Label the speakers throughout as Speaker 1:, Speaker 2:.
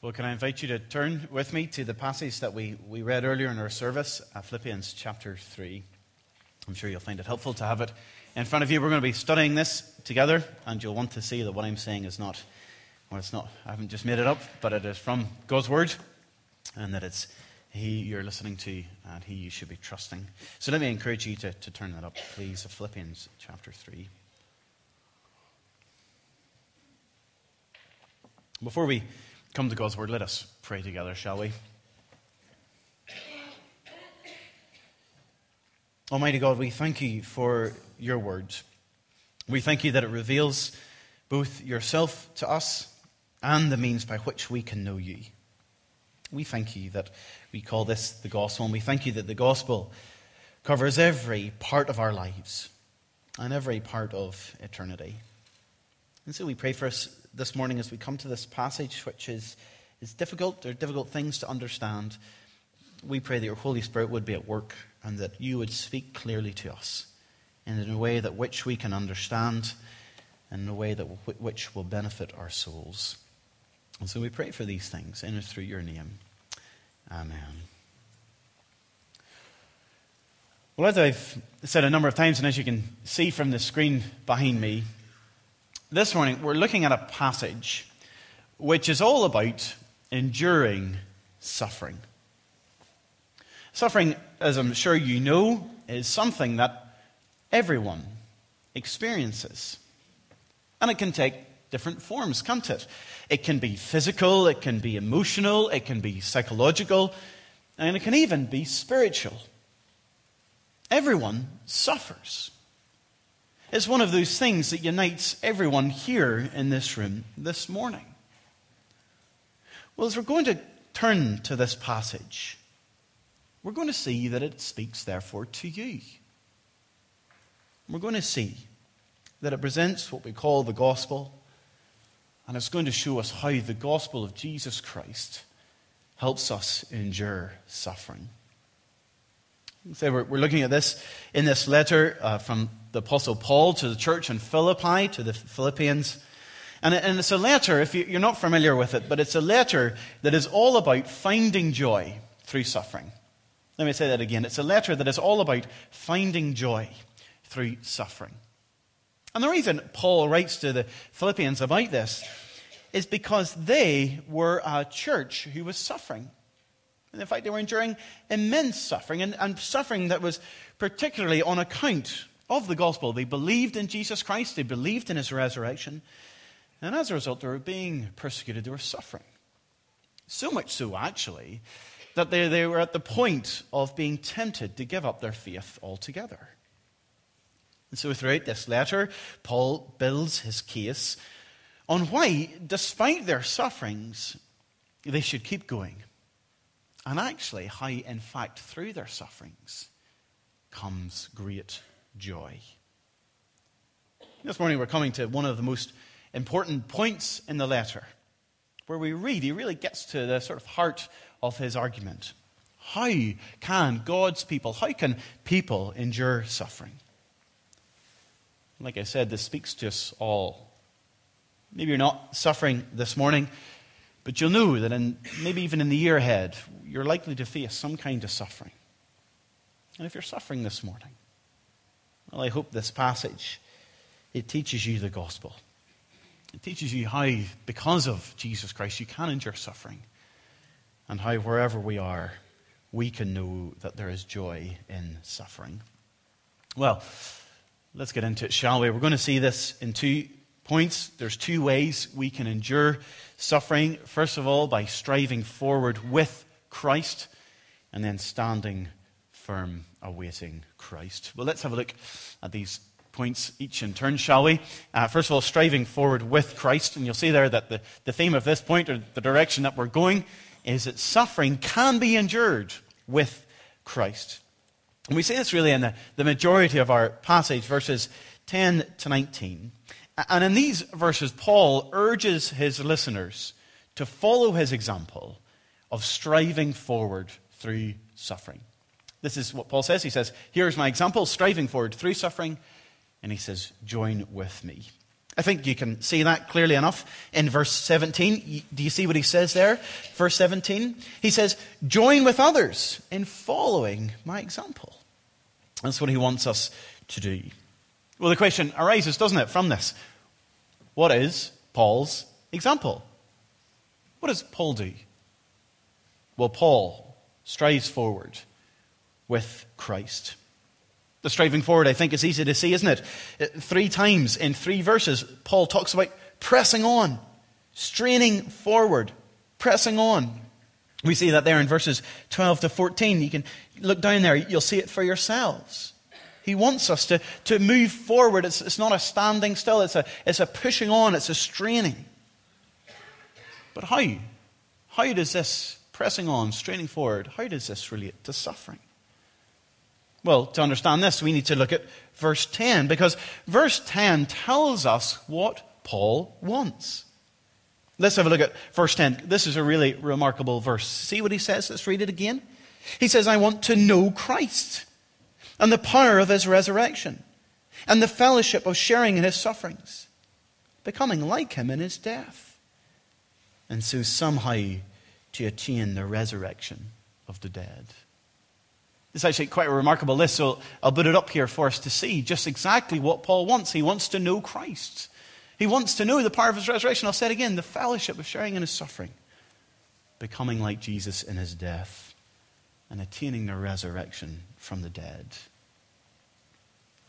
Speaker 1: Well, can I invite you to turn with me to the passage that we, we read earlier in our service, uh, Philippians chapter 3. I'm sure you'll find it helpful to have it in front of you. We're going to be studying this together, and you'll want to see that what I'm saying is not, well, it's not, I haven't just made it up, but it is from God's Word, and that it's He you're listening to, and He you should be trusting. So let me encourage you to, to turn that up, please, Philippians chapter 3. Before we come to God's Word, let us pray together, shall we? Almighty God, we thank you for your word. We thank you that it reveals both yourself to us and the means by which we can know you. We thank you that we call this the gospel, and we thank you that the gospel covers every part of our lives and every part of eternity. And so we pray for us this morning as we come to this passage, which is, is difficult. There are difficult things to understand. We pray that your Holy Spirit would be at work and that you would speak clearly to us and in a way that which we can understand and in a way that which will benefit our souls. And so we pray for these things in and through your name. Amen. Well, as I've said a number of times, and as you can see from the screen behind me, this morning we're looking at a passage which is all about enduring suffering. Suffering, as I'm sure you know, is something that everyone experiences. And it can take different forms, can't it? It can be physical, it can be emotional, it can be psychological, and it can even be spiritual. Everyone suffers. It's one of those things that unites everyone here in this room this morning. Well, as we're going to turn to this passage, we're going to see that it speaks, therefore, to you. We're going to see that it presents what we call the gospel, and it's going to show us how the gospel of Jesus Christ helps us endure suffering. So we're, looking at this in this letter uh, from the Apostle Paul to the church in Philippi, to the Philippians. And, it's a letter, if you're not familiar with it, but it's a letter that is all about finding joy through suffering. Let me say that again. It's a letter that is all about finding joy through suffering. And the reason Paul writes to the Philippians about this is because they were a church who was suffering. And in fact, they were enduring immense suffering, and, and suffering that was particularly on account of the gospel. They believed in Jesus Christ, they believed in his resurrection, and as a result, they were being persecuted, they were suffering. So much so, actually, that they, they were at the point of being tempted to give up their faith altogether. And so, throughout this letter, Paul builds his case on why, despite their sufferings, they should keep going. And actually, how, in fact, through their sufferings comes great joy. This morning, we're coming to one of the most important points in the letter, where we read, he really gets to the sort of heart of his argument. How can God's people, how can people endure suffering? Like I said, this speaks to us all. Maybe you're not suffering this morning, but you'll know that in, maybe even in the year ahead, you're likely to face some kind of suffering. And if you're suffering this morning, well, I hope this passage it teaches you the gospel. It teaches you how, because of Jesus Christ, you can endure suffering, and how wherever we are, we can know that there is joy in suffering. Well, let's get into it, shall we? We're going to see this in two points. There's two ways we can endure suffering. First of all, by striving forward with Christ, and then standing firm, awaiting Christ. Well, let's have a look at these points each in turn, shall we? Uh, first of all, striving forward with Christ. And you'll see there that the, the theme of this point, or the direction that we're going, is that suffering can be endured with Christ. And we see this really in the, the majority of our passage, verses 10 to 19. And in these verses, Paul urges his listeners to follow his example of striving forward through suffering. This is what Paul says. He says, Here's my example, striving forward through suffering. And he says, Join with me. I think you can see that clearly enough in verse 17. Do you see what he says there? Verse 17. He says, Join with others in following my example. That's what he wants us to do. Well, the question arises, doesn't it, from this? What is Paul's example? What does Paul do? Well, Paul strives forward with Christ. The striving forward, I think, is easy to see, isn't it? Three times in three verses, Paul talks about pressing on, straining forward, pressing on. We see that there in verses 12 to 14. You can look down there, you'll see it for yourselves. He wants us to, to move forward. It's, it's not a standing still, it's a, it's a pushing on, it's a straining. But how? How does this pressing on, straining forward, how does this relate to suffering? Well, to understand this, we need to look at verse 10, because verse 10 tells us what Paul wants. Let's have a look at verse 10. This is a really remarkable verse. See what he says? Let's read it again. He says, I want to know Christ and the power of his resurrection and the fellowship of sharing in his sufferings, becoming like him in his death, and so somehow to attain the resurrection of the dead. It's actually quite a remarkable list, so I'll put it up here for us to see just exactly what Paul wants. He wants to know Christ. He wants to know the power of his resurrection. I'll say it again the fellowship of sharing in his suffering, becoming like Jesus in his death, and attaining the resurrection from the dead.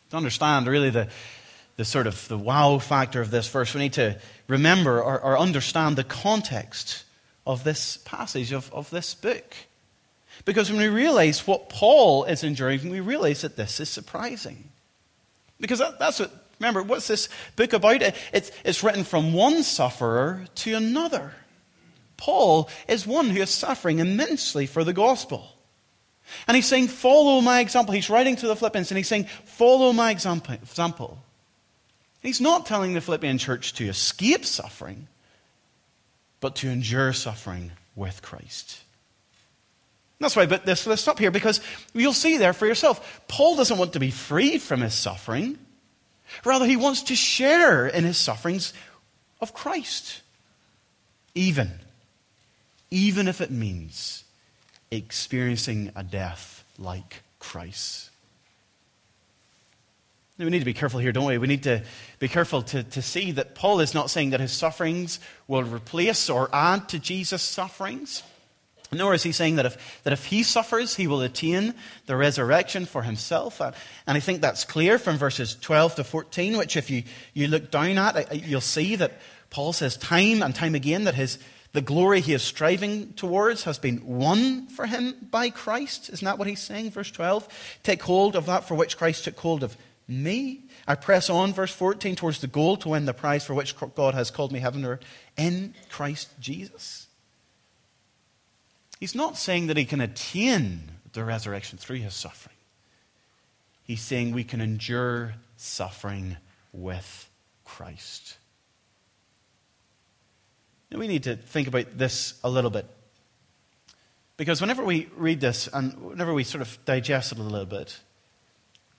Speaker 1: To understand really the, the sort of the wow factor of this verse, we need to remember or, or understand the context of this passage, of, of this book. Because when we realize what Paul is enduring, we realize that this is surprising. Because that, that's what, remember, what's this book about? It's, it's written from one sufferer to another. Paul is one who is suffering immensely for the gospel. And he's saying, Follow my example. He's writing to the Philippians and he's saying, Follow my example. He's not telling the Philippian church to escape suffering, but to endure suffering with Christ. That's why I put this list up here, because you'll see there for yourself. Paul doesn't want to be free from his suffering. Rather, he wants to share in his sufferings of Christ. Even, even if it means experiencing a death like Christ. We need to be careful here, don't we? We need to be careful to, to see that Paul is not saying that his sufferings will replace or add to Jesus' sufferings. Nor is he saying that if, that if he suffers, he will attain the resurrection for himself. And I think that's clear from verses 12 to 14, which, if you, you look down at, uh, you'll see that Paul says time and time again that his, the glory he is striving towards has been won for him by Christ. Isn't that what he's saying? Verse 12. Take hold of that for which Christ took hold of me. I press on, verse 14, towards the goal to win the prize for which God has called me heavenward in Christ Jesus. He's not saying that he can attain the resurrection through his suffering. He's saying we can endure suffering with Christ. Now we need to think about this a little bit. Because whenever we read this and whenever we sort of digest it a little bit,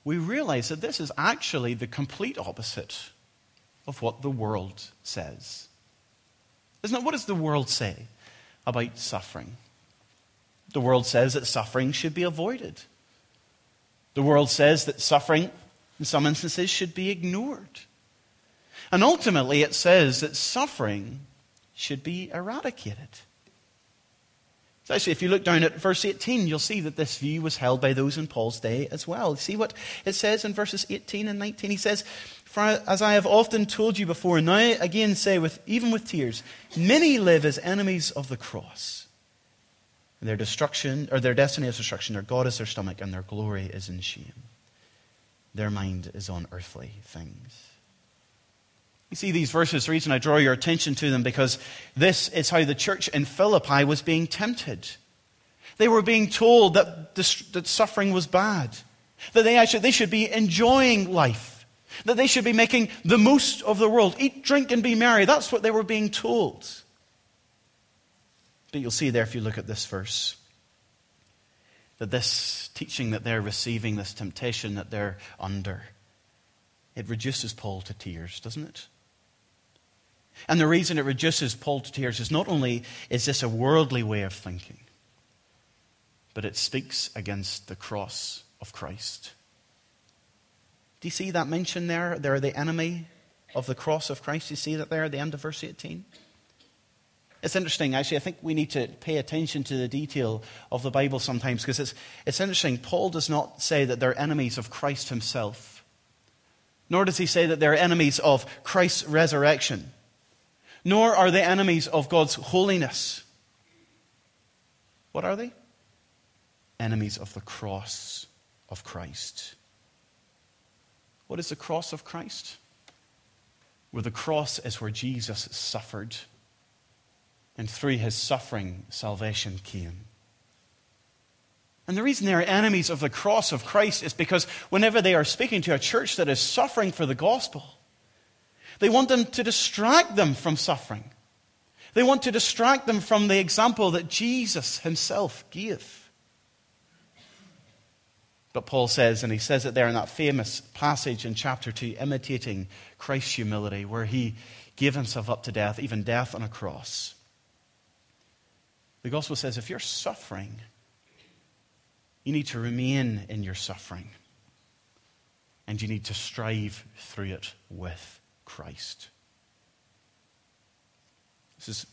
Speaker 1: we realize that this is actually the complete opposite of what the world says. Isn't it? What does the world say about suffering? The world says that suffering should be avoided. The world says that suffering, in some instances, should be ignored. And ultimately, it says that suffering should be eradicated. So actually, if you look down at verse 18, you'll see that this view was held by those in Paul's day as well. See what it says in verses 18 and 19? He says, For as I have often told you before, now again say, with, even with tears, many live as enemies of the cross. Their destruction, or their destiny is destruction, their God is their stomach, and their glory is in shame. Their mind is on earthly things. You see these verses, the reason I draw your attention to them, because this is how the church in Philippi was being tempted. They were being told that, that suffering was bad, that they, actually, they should be enjoying life, that they should be making the most of the world. Eat, drink, and be merry. That's what they were being told. But you'll see there if you look at this verse that this teaching that they're receiving, this temptation that they're under, it reduces Paul to tears, doesn't it? And the reason it reduces Paul to tears is not only is this a worldly way of thinking, but it speaks against the cross of Christ. Do you see that mention there? They're the enemy of the cross of Christ. You see that there at the end of verse 18? It's interesting, actually. I think we need to pay attention to the detail of the Bible sometimes because it's, it's interesting. Paul does not say that they're enemies of Christ himself, nor does he say that they're enemies of Christ's resurrection, nor are they enemies of God's holiness. What are they? Enemies of the cross of Christ. What is the cross of Christ? Where the cross is where Jesus suffered, and through his suffering, salvation came. And the reason they are enemies of the cross of Christ is because whenever they are speaking to a church that is suffering for the gospel, they want them to distract them from suffering. They want to distract them from the example that Jesus himself gave. But Paul says, and he says it there in that famous passage in chapter 2, imitating Christ's humility, where he gave himself up to death, even death on a cross. The gospel says if you're suffering, you need to remain in your suffering. And you need to strive through it with Christ. This is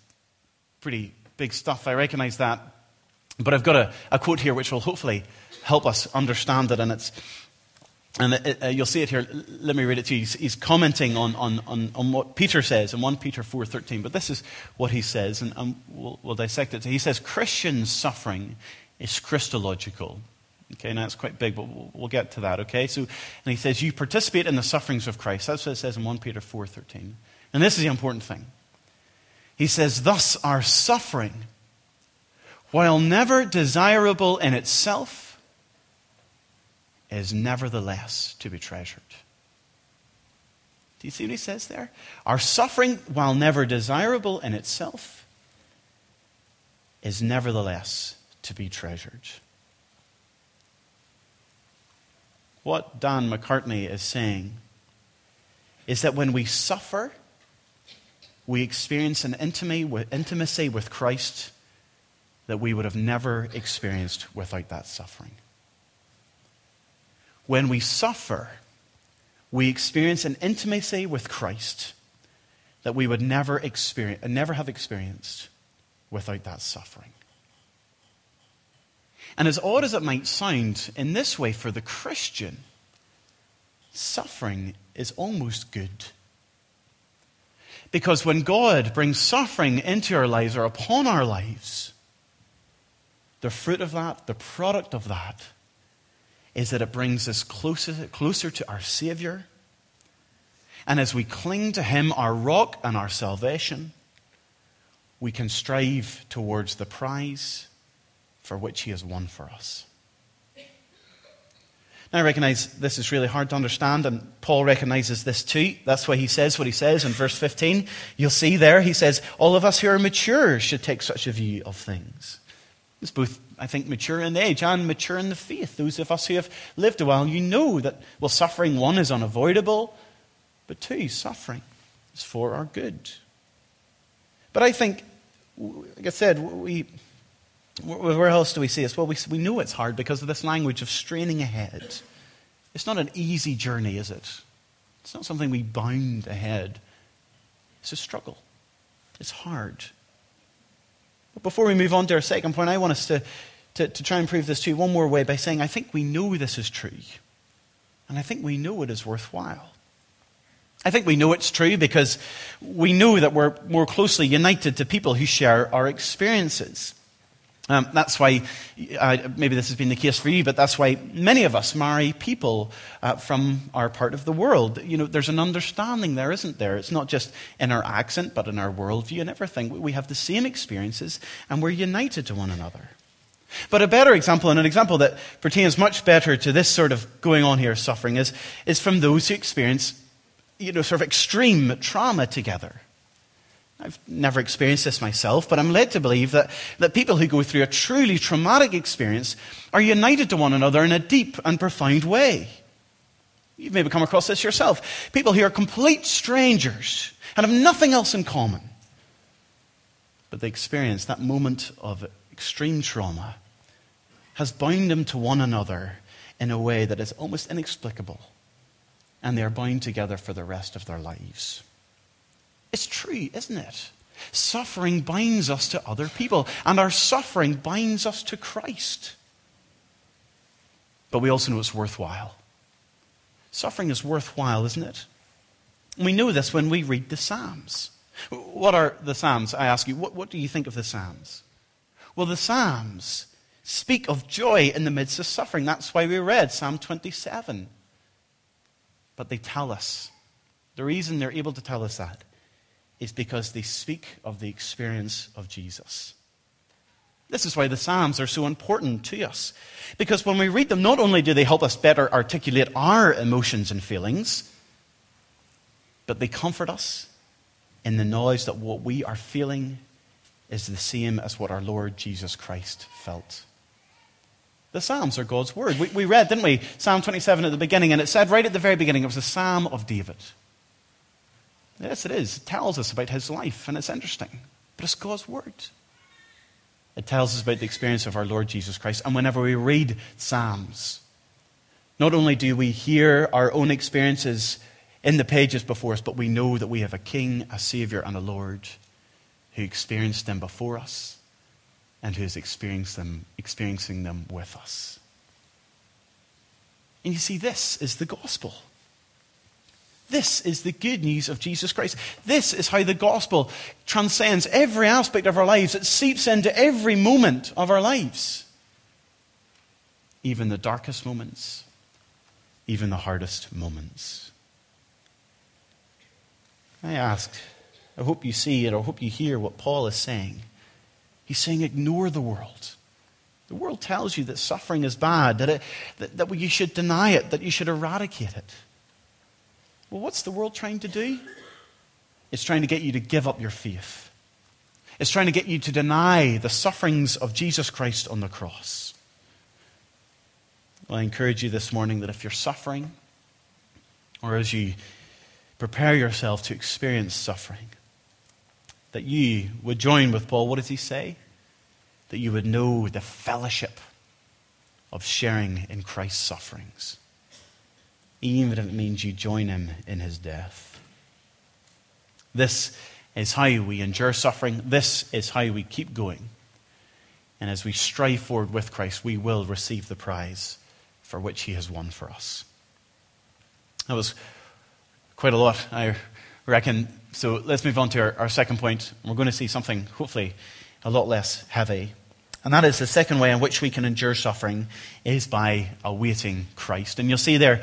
Speaker 1: pretty big stuff. I recognize that. But I've got a, a quote here which will hopefully help us understand it. And, it's, and it, uh, you'll see it here. Let me read it to you. He's, he's commenting on, on, on, on, what Peter says in 1 Peter 4.13. But this is what he says, and um, we'll, we'll dissect it. He says, Christian suffering is Christological. Okay, now it's quite big, but we'll, we'll, get to that, okay? So, and he says, you participate in the sufferings of Christ. That's what it says in 1 Peter 4.13. And this is the important thing. He says, thus our suffering, while never desirable in itself, is nevertheless to be treasured. Do you see what he says there? Our suffering, while never desirable in itself, is nevertheless to be treasured. What Dan McCartney is saying is that when we suffer, we experience an intimacy with Christ that we would have never experienced without that suffering. When we suffer, we experience an intimacy with Christ that we would never experience, never have experienced without that suffering. And as odd as it might sound, in this way, for the Christian, suffering is almost good. Because when God brings suffering into our lives or upon our lives, the fruit of that, the product of that, is that it brings us closer, closer to our Savior. And as we cling to Him, our rock and our salvation, we can strive towards the prize for which He has won for us. Now, I recognize this is really hard to understand, and Paul recognizes this too. That's why he says what he says in verse 15. You'll see there, he says, All of us who are mature should take such a view of things. It's both, I think, mature in age and mature in the faith. Those of us who have lived a while, you know that, well, suffering, one, is unavoidable, but two, suffering is for our good. But I think, like I said, we, where else do we see this? Well, we, we know it's hard because of this language of straining ahead. It's not an easy journey, is it? It's not something we bound ahead. It's a struggle. It's hard. Before we move on to our second point, I want us to, to, to try and prove this to you one more way by saying, I think we know this is true. And I think we know it is worthwhile. I think we know it's true because we know that we're more closely united to people who share our experiences. Um, that's why, uh, maybe this has been the case for you, but that's why many of us marry people uh, from our part of the world. You know, there's an understanding there, isn't there? It's not just in our accent, but in our worldview and everything. We have the same experiences, and we're united to one another. But a better example, and an example that pertains much better to this sort of going on here suffering, is, is from those who experience, you know, sort of extreme trauma together. I've never experienced this myself, but I'm led to believe that, that people who go through a truly traumatic experience are united to one another in a deep and profound way. You've maybe come across this yourself. People who are complete strangers and have nothing else in common. But the experience, that moment of extreme trauma, has bound them to one another in a way that is almost inexplicable. And they are bound together for the rest of their lives. It's true, isn't it? Suffering binds us to other people, and our suffering binds us to Christ. But we also know it's worthwhile. Suffering is worthwhile, isn't it? We know this when we read the Psalms. What are the Psalms? I ask you, what, what do you think of the Psalms? Well, the Psalms speak of joy in the midst of suffering. That's why we read Psalm 27. But they tell us, the reason they're able to tell us that is because they speak of the experience of Jesus. This is why the Psalms are so important to us. Because when we read them, not only do they help us better articulate our emotions and feelings, but they comfort us in the knowledge that what we are feeling is the same as what our Lord Jesus Christ felt. The Psalms are God's word. We, we read, didn't we, Psalm 27 at the beginning, and it said right at the very beginning, it was a Psalm of David. Yes, it is. It tells us about his life, and it's interesting. But it's God's word. It tells us about the experience of our Lord Jesus Christ. And whenever we read Psalms, not only do we hear our own experiences in the pages before us, but we know that we have a King, a Savior, and a Lord who experienced them before us and who is them, experiencing them with us. And you see, this is the gospel. This is the good news of Jesus Christ. This is how the gospel transcends every aspect of our lives. It seeps into every moment of our lives, even the darkest moments, even the hardest moments. I ask, I hope you see it, I hope you hear what Paul is saying. He's saying, ignore the world. The world tells you that suffering is bad, that, it, that, that you should deny it, that you should eradicate it. Well, what's the world trying to do? It's trying to get you to give up your faith. It's trying to get you to deny the sufferings of Jesus Christ on the cross. Well, I encourage you this morning that if you're suffering, or as you prepare yourself to experience suffering, that you would join with Paul. What does he say? That you would know the fellowship of sharing in Christ's sufferings even if it means you join him in his death. This is how we endure suffering. This is how we keep going. And as we strive forward with Christ, we will receive the prize for which he has won for us. That was quite a lot, I reckon. So let's move on to our, our second point. We're going to see something, hopefully, a lot less heavy. And that is the second way in which we can endure suffering is by awaiting Christ. And you'll see there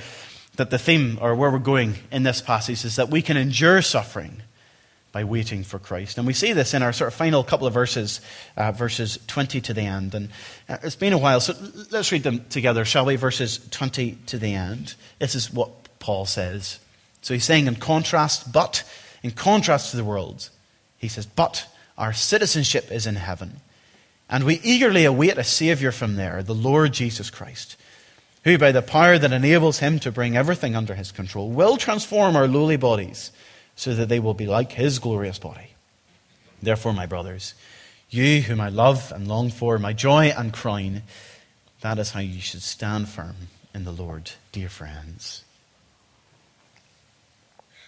Speaker 1: that the theme, or where we're going in this passage, is that we can endure suffering by waiting for Christ. And we see this in our sort of final couple of verses, uh, verses 20 to the end. And uh, it's been a while, so let's read them together, shall we? Verses 20 to the end. This is what Paul says. So he's saying, in contrast, but, in contrast to the world, he says, but our citizenship is in heaven. And we eagerly await a Savior from there, the Lord Jesus Christ who, by the power that enables him to bring everything under his control, will transform our lowly bodies so that they will be like his glorious body. Therefore, my brothers, you whom I love and long for, my joy and crown, that is how you should stand firm in the Lord, dear friends.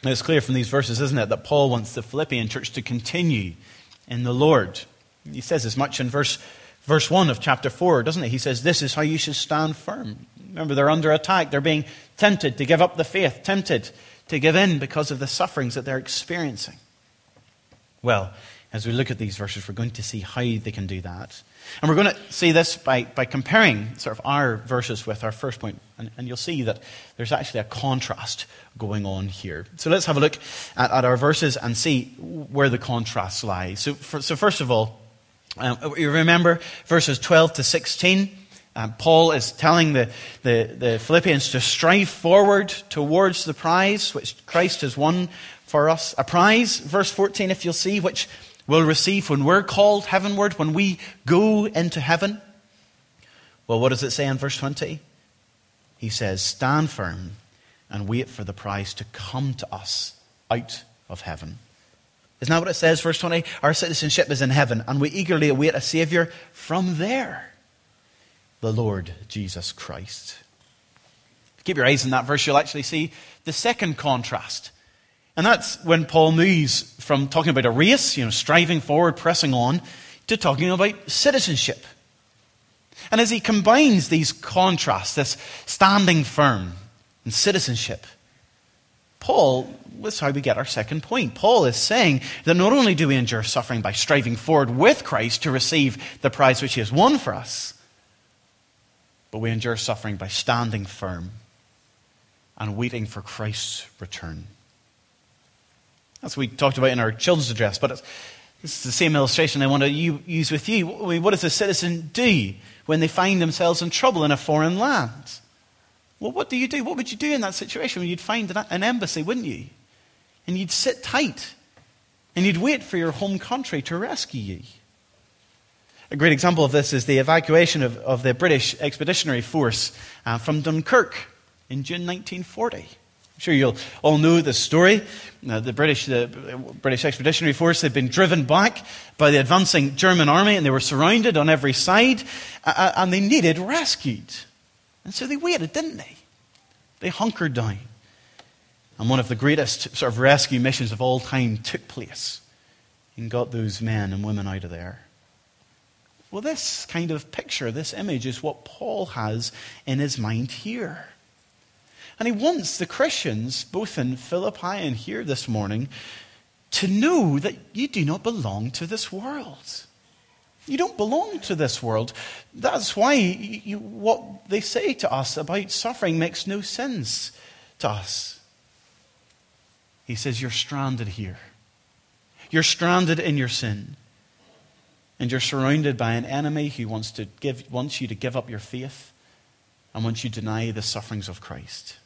Speaker 1: Now, it's clear from these verses, isn't it, that Paul wants the Philippian church to continue in the Lord. He says as much in verse, verse 1 of chapter 4, doesn't he? He says, This is how you should stand firm. Remember, they're under attack. They're being tempted to give up the faith, tempted to give in because of the sufferings that they're experiencing. Well, as we look at these verses, we're going to see how they can do that. And we're going to see this by, by comparing sort of our verses with our first point. And, and you'll see that there's actually a contrast going on here. So let's have a look at, at our verses and see where the contrast lies. So, for, so first of all, um, you remember verses 12 to 16 uh, Paul is telling the, the, the Philippians to strive forward towards the prize which Christ has won for us. A prize, verse 14, if you'll see, which we'll receive when we're called heavenward, when we go into heaven. Well, what does it say in verse 20? He says, Stand firm and wait for the prize to come to us out of heaven. Isn't that what it says, verse 20? Our citizenship is in heaven, and we eagerly await a Savior from there, the Lord Jesus Christ. Keep your eyes on that verse, you'll actually see the second contrast. And that's when Paul moves from talking about a race, you know, striving forward, pressing on, to talking about citizenship. And as he combines these contrasts, this standing firm and citizenship, Paul, that's how we get our second point. Paul is saying that not only do we endure suffering by striving forward with Christ to receive the prize which he has won for us, but we endure suffering by standing firm and waiting for Christ's return. That's what we talked about in our children's address, but it's, is the same illustration I want to use with you. What does a citizen do when they find themselves in trouble in a foreign land? Well, what do you do? What would you do in that situation when you'd find an embassy, wouldn't you? And you'd sit tight and you'd wait for your home country to rescue you. A great example of this is the evacuation of, of the British Expeditionary Force uh, from Dunkirk in June 1940. I'm sure you'll all know the story. Uh, the British, the British Expeditionary Force, had been driven back by the advancing German army and they were surrounded on every side uh, uh and they needed rescued. And so they waited, didn't they? They hunkered down. And one of the greatest sort of rescue missions of all time took place and got those men and women out of there. Well, this kind of picture, this image, is what Paul has in his mind here. And he wants the Christians, both in Philippi and here this morning, to know that you do not belong to this world. You don't belong to this world. That's why you, what they say to us about suffering makes no sense to us. He says, You're stranded here. You're stranded in your sin. And you're surrounded by an enemy who wants, to give, wants you to give up your faith and wants you to deny the sufferings of Christ.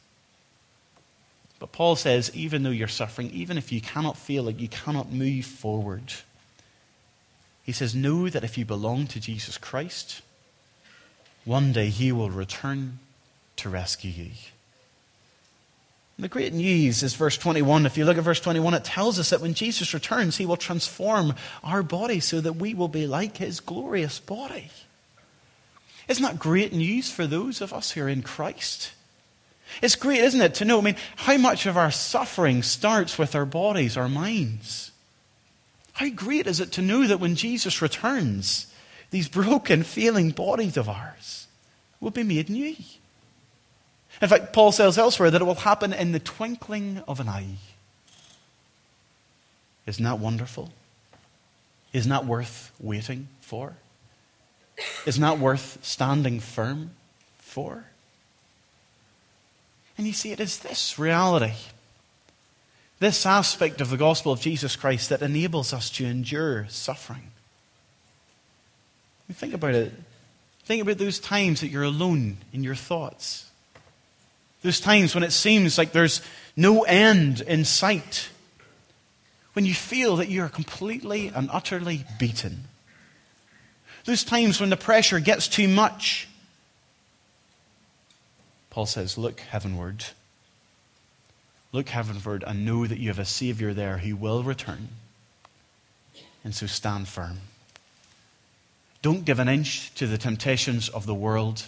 Speaker 1: But Paul says, even though you're suffering, even if you cannot feel it, you cannot move forward. He says, Know that if you belong to Jesus Christ, one day he will return to rescue you. The great news is verse 21. If you look at verse 21, it tells us that when Jesus returns, he will transform our body so that we will be like his glorious body. Isn't that great news for those of us who are in Christ? It's great, isn't it, to know, I mean, how much of our suffering starts with our bodies, our minds. How great is it to know that when Jesus returns, these broken, failing bodies of ours will be made new. In fact, Paul says elsewhere that it will happen in the twinkling of an eye. Isn't that wonderful? Isn't that worth waiting for? Isn't that worth standing firm for? And you see, it is this reality, this aspect of the gospel of Jesus Christ that enables us to endure suffering. Think about it. Think about those times that you're alone in your thoughts. Those times when it seems like there's no end in sight. When you feel that you are completely and utterly beaten. Those times when the pressure gets too much Paul says, Look heavenward. Look heavenward and know that you have a Savior there who will return. And so stand firm. Don't give an inch to the temptations of the world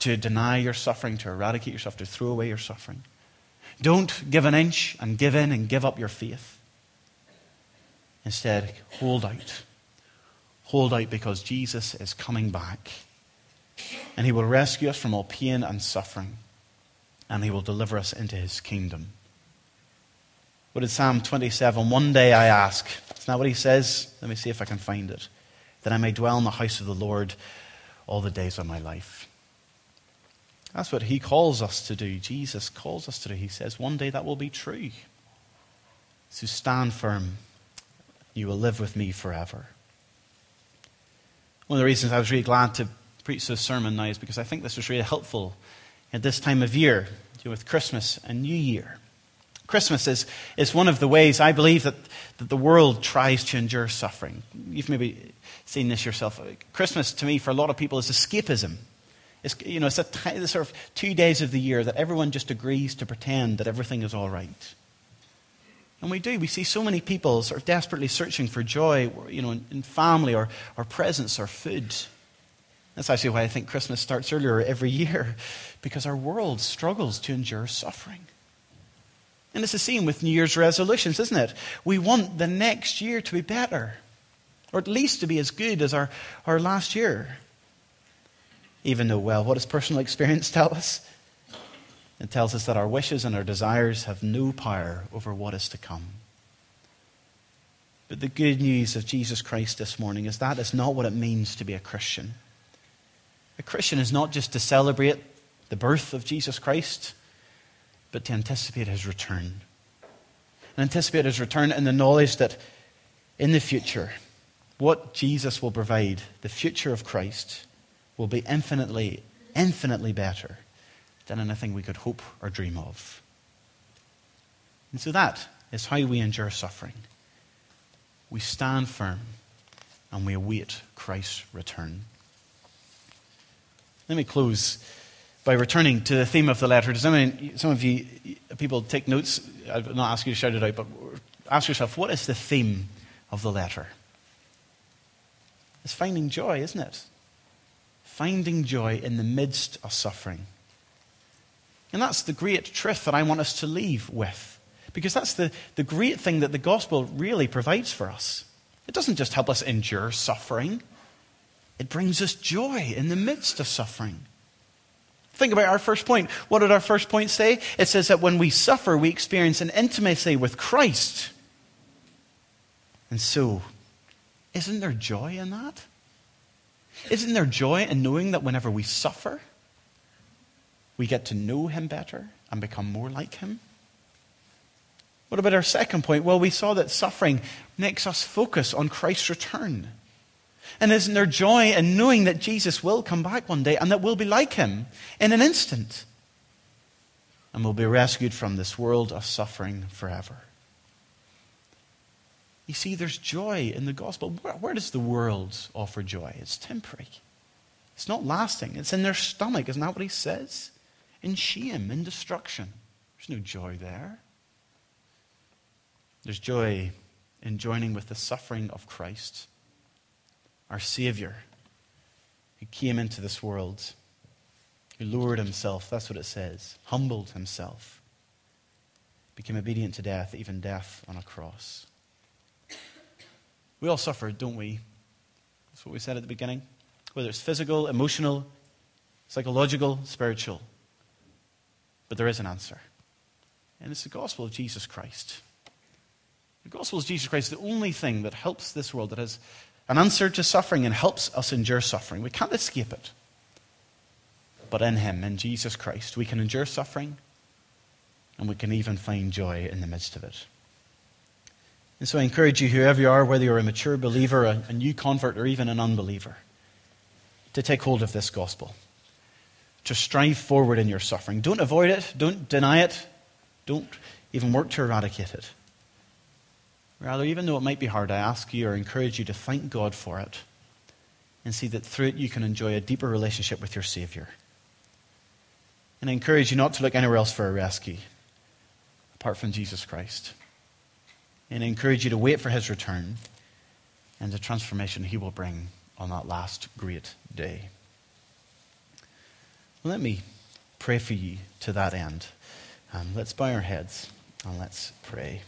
Speaker 1: to deny your suffering, to eradicate yourself, to throw away your suffering. Don't give an inch and give in and give up your faith. Instead, hold out. Hold out because Jesus is coming back and he will rescue us from all pain and suffering, and he will deliver us into his kingdom. What did Psalm 27? One day I ask. Isn't that what he says? Let me see if I can find it. That I may dwell in the house of the Lord all the days of my life. That's what he calls us to do. Jesus calls us to do. He says, one day that will be true. So stand firm. You will live with me forever. One of the reasons I was really glad to preach this sermon now is because I think this was really helpful at this time of year, with Christmas and New Year. Christmas is, is one of the ways I believe that, that the world tries to endure suffering. You've maybe seen this yourself. Christmas, to me, for a lot of people, is escapism. It's, you know, it's a t- sort of two days of the year that everyone just agrees to pretend that everything is all right. And we do. We see so many people sort of desperately searching for joy, you know, in family or, or presents or food. That's actually why I think Christmas starts earlier every year, because our world struggles to endure suffering. And it's the same with New Year's resolutions, isn't it? We want the next year to be better, or at least to be as good as our, our last year. Even though, well, what does personal experience tell us? It tells us that our wishes and our desires have no power over what is to come. But the good news of Jesus Christ this morning is that is not what it means to be a Christian. A Christian is not just to celebrate the birth of Jesus Christ, but to anticipate his return. And anticipate his return in the knowledge that in the future, what Jesus will provide, the future of Christ, will be infinitely, infinitely better than anything we could hope or dream of. And so that is how we endure suffering. We stand firm and we await Christ's return. Let me close by returning to the theme of the letter. Does anyone, some of you people take notes? I'll not ask you to shout it out, but ask yourself, what is the theme of the letter? It's finding joy, isn't it? Finding joy in the midst of suffering. And that's the great truth that I want us to leave with. Because that's the, the great thing that the gospel really provides for us. It doesn't just help us endure suffering, it brings us joy in the midst of suffering. Think about our first point. What did our first point say? It says that when we suffer, we experience an intimacy with Christ. And so, isn't there joy in that? Isn't there joy in knowing that whenever we suffer, we get to know him better and become more like him? What about our second point? Well, we saw that suffering makes us focus on Christ's return. And isn't there joy in knowing that Jesus will come back one day and that we'll be like him in an instant? And we'll be rescued from this world of suffering forever. You see, there's joy in the gospel. Where, where does the world offer joy? It's temporary, it's not lasting. It's in their stomach. Isn't that what he says? in shame, in destruction. There's no joy there. There's joy in joining with the suffering of Christ, our Savior, who came into this world, who lowered himself, that's what it says, humbled himself, became obedient to death, even death on a cross. We all suffer, don't we? That's what we said at the beginning. Whether it's physical, emotional, psychological, spiritual. But there is an answer. And it's the gospel of Jesus Christ. The gospel of Jesus Christ, is the only thing that helps this world, that has an answer to suffering and helps us endure suffering. We can't escape it. But in Him, in Jesus Christ, we can endure suffering and we can even find joy in the midst of it. And so I encourage you, whoever you are, whether you're a mature believer, a, a new convert, or even an unbeliever, to take hold of this gospel to strive forward in your suffering. Don't avoid it, don't deny it, don't even work to eradicate it. Rather, even though it might be hard, I ask you or encourage you to thank God for it and see that through it you can enjoy a deeper relationship with your Savior. And I encourage you not to look anywhere else for a rescue apart from Jesus Christ. And encourage you to wait for his return and the transformation he will bring on that last great day. Let me pray for you to that end. Um, let's bow our heads and let's pray.